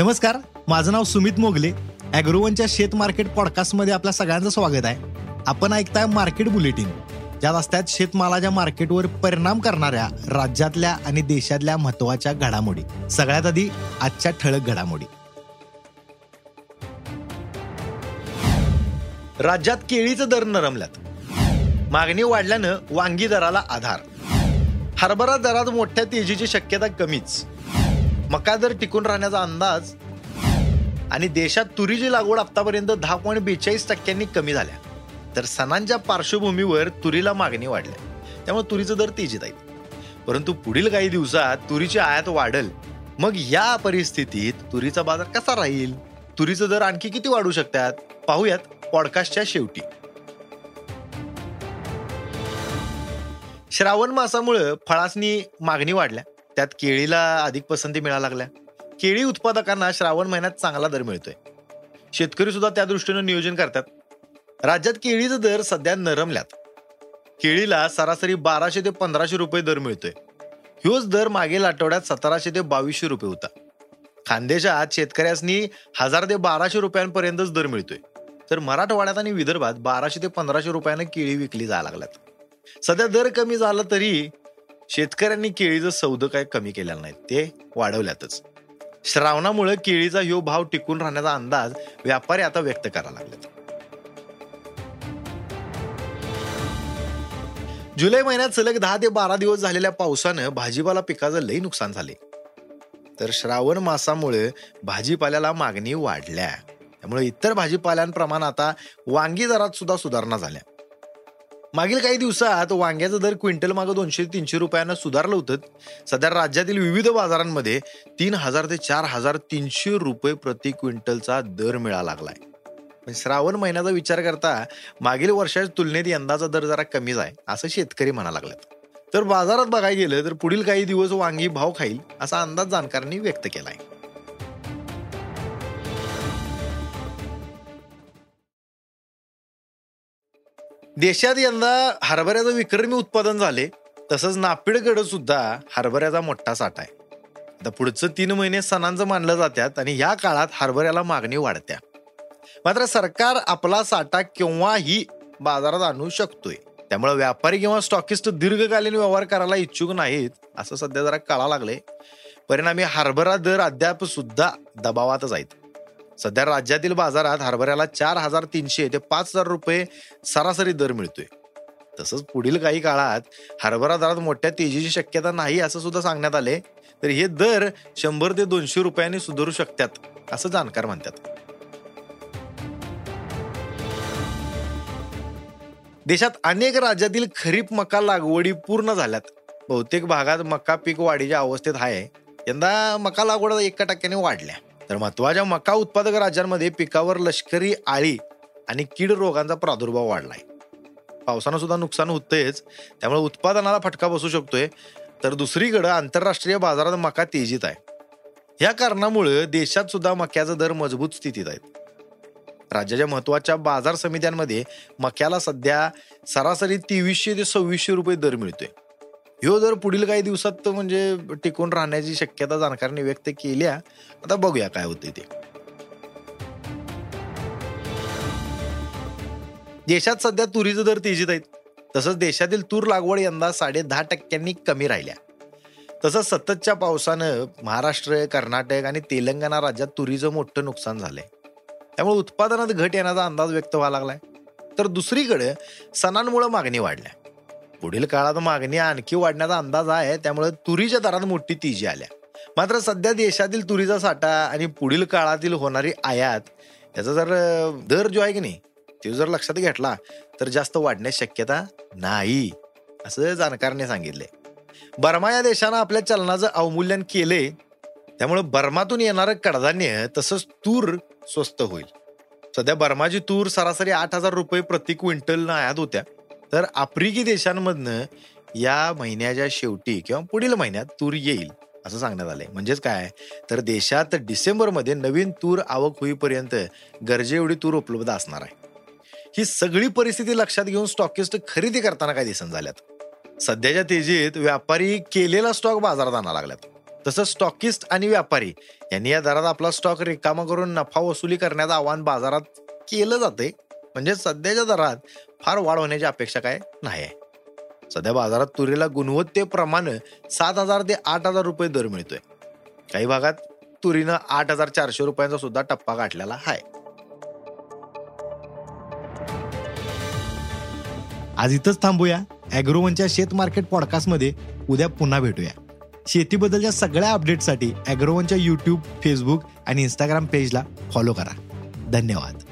नमस्कार माझं नाव सुमित मोगले. अॅग्रोवनच्या शेत मार्केट पॉडकास्टमध्ये आपल्या सगळ्यांचं स्वागत आहे. आपण ऐकताय मार्केट बुलेटिन. ज्यात असतात शेतमालाच्या मार्केटवर परिणाम करणाऱ्या राज्यातल्या आणि देशातल्या महत्त्वाच्या घडामोडी. सगळ्यात आधी आजच्या ठळक घडामोडी. राज्यात केळीचं दर नरमल्यात. मागणी वाढल्यानं वांगी दराला आधार. हरभरा दरात मोठ्या तेजीची शक्यता कमीच. मका दर टिकून राहण्याचा अंदाज आणि देशात तुरीची लागवड आतापर्यंत दहा पॉईंट बेचाळीस टक्क्यांनी कमी झाल्या तर सणांच्या पार्श्वभूमीवर तुरीला मागणी वाढल्या. त्यामुळे तुरीचं दर तेजीत आहे परंतु पुढील काही दिवसात तुरीची आयात वाढल. मग या परिस्थितीत तुरीचा बाजार कसा राहील? तुरीचं दर आणखी किती वाढू शकतात? पाहूयात पॉडकास्टच्या शेवटी. श्रावण मासामुळे फळासनी मागणी वाढल्या. त्यात केळीला अधिक पसंती मिळायला लागल्या. केळी उत्पादकांना श्रावण महिन्यात चांगला दर मिळतोय. शेतकरी सुद्धा त्या दृष्टीनं नियोजन करतात. राज्यात केळीचा दर सध्या नरमल्यात. केळीला सरासरी बाराशे ते पंधराशे रुपये दर मिळतोय. ह्योच दर मागील आठवड्यात सतराशे ते बावीसशे रुपये होता. खानदेशात शेतकऱ्यांनी हजार ते बाराशे रुपयांपर्यंतच दर मिळतोय. तर मराठवाड्यात आणि विदर्भात बाराशे ते पंधराशे रुपयानं केळी विकली जायला लागल्यात. सध्या दर कमी झाला तरी शेतकऱ्यांनी केळीचं सौद काय कमी केलेलं नाही ते वाढवल्यातच. श्रावणामुळे केळीचा ह्यो भाव टिकून राहण्याचा अंदाज व्यापारी आता व्यक्त करायला लागलेत. जुलै महिन्यात सलग दहा ते बारा दिवस झालेल्या पावसानं भाजीपाला पिकाचं लई नुकसान झाले. तर श्रावण मासामुळे भाजीपाल्याला मागणी वाढल्या. त्यामुळे इतर भाजीपाल्यांप्रमाण आता वांगी दरात सुद्धा सुधारणा झाल्या. मागील काही दिवसात वांग्याचं दर क्विंटल मागं दोनशे तीनशे रुपयानं सुधारलं होतं. सध्या राज्यातील विविध बाजारांमध्ये तीन हजार ते चार हजार तीनशे रुपये प्रति क्विंटलचा दर मिळा लागलाय. पण श्रावण महिन्याचा विचार करता मागील वर्षाच्या तुलनेत यंदाचा दर जरा कमीच आहे असं शेतकरी म्हणा लागलेत. तर बाजारात बघायला गेलं तर पुढील काही दिवस वांगी भाव खाईल असा अंदाज जाणकारांनी व्यक्त केला आहे देशात यंदा हरभऱ्याचं विक्रमी उत्पादन झाले तसंच नापिडकडं सुद्धा हरभऱ्याचा मोठा साठा आहे. आता पुढचं तीन महिने सणांचं मानलं जातात आणि या काळात हरभऱ्याला मागणी वाढत्या. मात्र सरकार आपला साठा केव्हाही बाजारात आणू शकतोय त्यामुळे व्यापारी किंवा स्टॉकिस्ट दीर्घकालीन व्यवहार करायला इच्छुक नाहीत असं सध्या जरा कळा लागले परिणामी हरभरा दर अद्याप सुद्धा दबावातच आहेत. सध्या राज्यातील बाजारात हरभऱ्याला चार हजार तीनशे ते पाच हजार रुपये सरासरी दर मिळतोय. तसंच पुढील काही काळात हरभरा दरात मोठ्या तेजीची शक्यता नाही असं सुद्धा सांगण्यात आले तर हे दर शंभर ते दोनशे रुपयांनी सुधारू शकतात असं जाणकार म्हणतात. देशात अनेक राज्यातील खरीप मका लागवडी पूर्ण झाल्यात. बहुतेक भागात मका पीक वाढीच्या अवस्थेत आहे. यंदा मका लागवड एका टक्क्याने वाढल्या. तर महत्त्वाच्या मका उत्पादक राज्यांमध्ये पिकावर लष्करी आळी आणि कीड रोगांचा प्रादुर्भाव वाढलाय. पावसानं सुद्धा नुकसान होतंयच. त्यामुळे उत्पादनाला फटका बसू शकतोय. तर दुसरीकडं आंतरराष्ट्रीय बाजारात मका तेजीत आहे. या कारणामुळे देशात सुद्धा मक्याचा दर मजबूत स्थितीत आहेत राज्याच्या महत्त्वाच्या बाजार समित्यांमध्ये मक्याला सध्या सरासरी तेवीसशे ते सव्वीसशे रुपये दर मिळतोय. ह्यो जर पुढील काही दिवसात म्हणजे टिकून राहण्याची शक्यता जाणकारांनी व्यक्त केल्या आता बघूया काय होते ते. देशात सध्या तुरीचे दर तेजीत आहेत. तसंच देशातील तूर लागवड यंदा साडे दहा टक्क्यांनी कमी राहिल्या. तसंच सततच्या पावसानं महाराष्ट्र कर्नाटक आणि तेलंगणा राज्यात तुरीचं मोठं नुकसान झालंय. त्यामुळे उत्पादनात घट येण्याचा अंदाज व्यक्त व्हावा लागलाय. तर दुसरीकडे सणांमुळे मागणी वाढल्या. पुढील काळात मागणी आणखी वाढण्याचा अंदाज आहे त्यामुळे तुरीच्या दरात मोठी तेजी आल्या. मात्र सध्या देशातील तुरीचा साठा आणि पुढील काळातील होणारी आयात याचा जर दर जो आहे की नाही तो जर लक्षात घेतला तर जास्त वाढण्यास शक्यता नाही असं जाणकारने सांगितले. बर्मा या देशानं आपल्या चलनाचं अवमूल्यन केले त्यामुळे बर्मातून येणारं कडधान्य तसंच तूर स्वस्त होईल. सध्या बर्माची तूर सरासरी आठ हजार रुपये प्रति क्विंटल आयात होत्या. तर आफ्रिकी देशांमधनं या महिन्याच्या शेवटी किंवा पुढील महिन्यात तूर येईल असं सांगण्यात आलंय. म्हणजेच काय? तर देशात डिसेंबरमध्ये नवीन तूर आवक होईपर्यंत गरजे एवढी तूर उपलब्ध असणार आहे. ही सगळी परिस्थिती लक्षात घेऊन स्टॉकिस्ट खरेदी करताना काय दिसून झाल्यात. सध्याच्या तेजीत व्यापारी केलेला स्टॉक बाजारात आणा लागल्यात. तसंच स्टॉकिस्ट आणि व्यापारी यांनी या दरात आपला स्टॉक रिकामा करून नफा वसुली करण्याचं आव्हान बाजारात केलं जाते म्हणजे सध्याच्या दरात फार वाढ होण्याची अपेक्षा काय नाही. आहे सध्या बाजारात तुरीला गुणवत्तेप्रमाणे सात हजार ते आठ हजार रुपये दर मिळतोय. काही भागात तुरीनं आठ हजार चारशे रुपयांचा सुद्धा टप्पा गाठलेला आहे. आज इथंच थांबूया. अॅग्रोवनच्या शेत मार्केट पॉडकास्टमध्ये उद्या पुन्हा भेटूया. शेतीबद्दलच्या सगळ्या अपडेटसाठी अॅग्रोवनच्या यूट्यूब फेसबुक आणि इंस्टाग्राम पेजला फॉलो करा. धन्यवाद.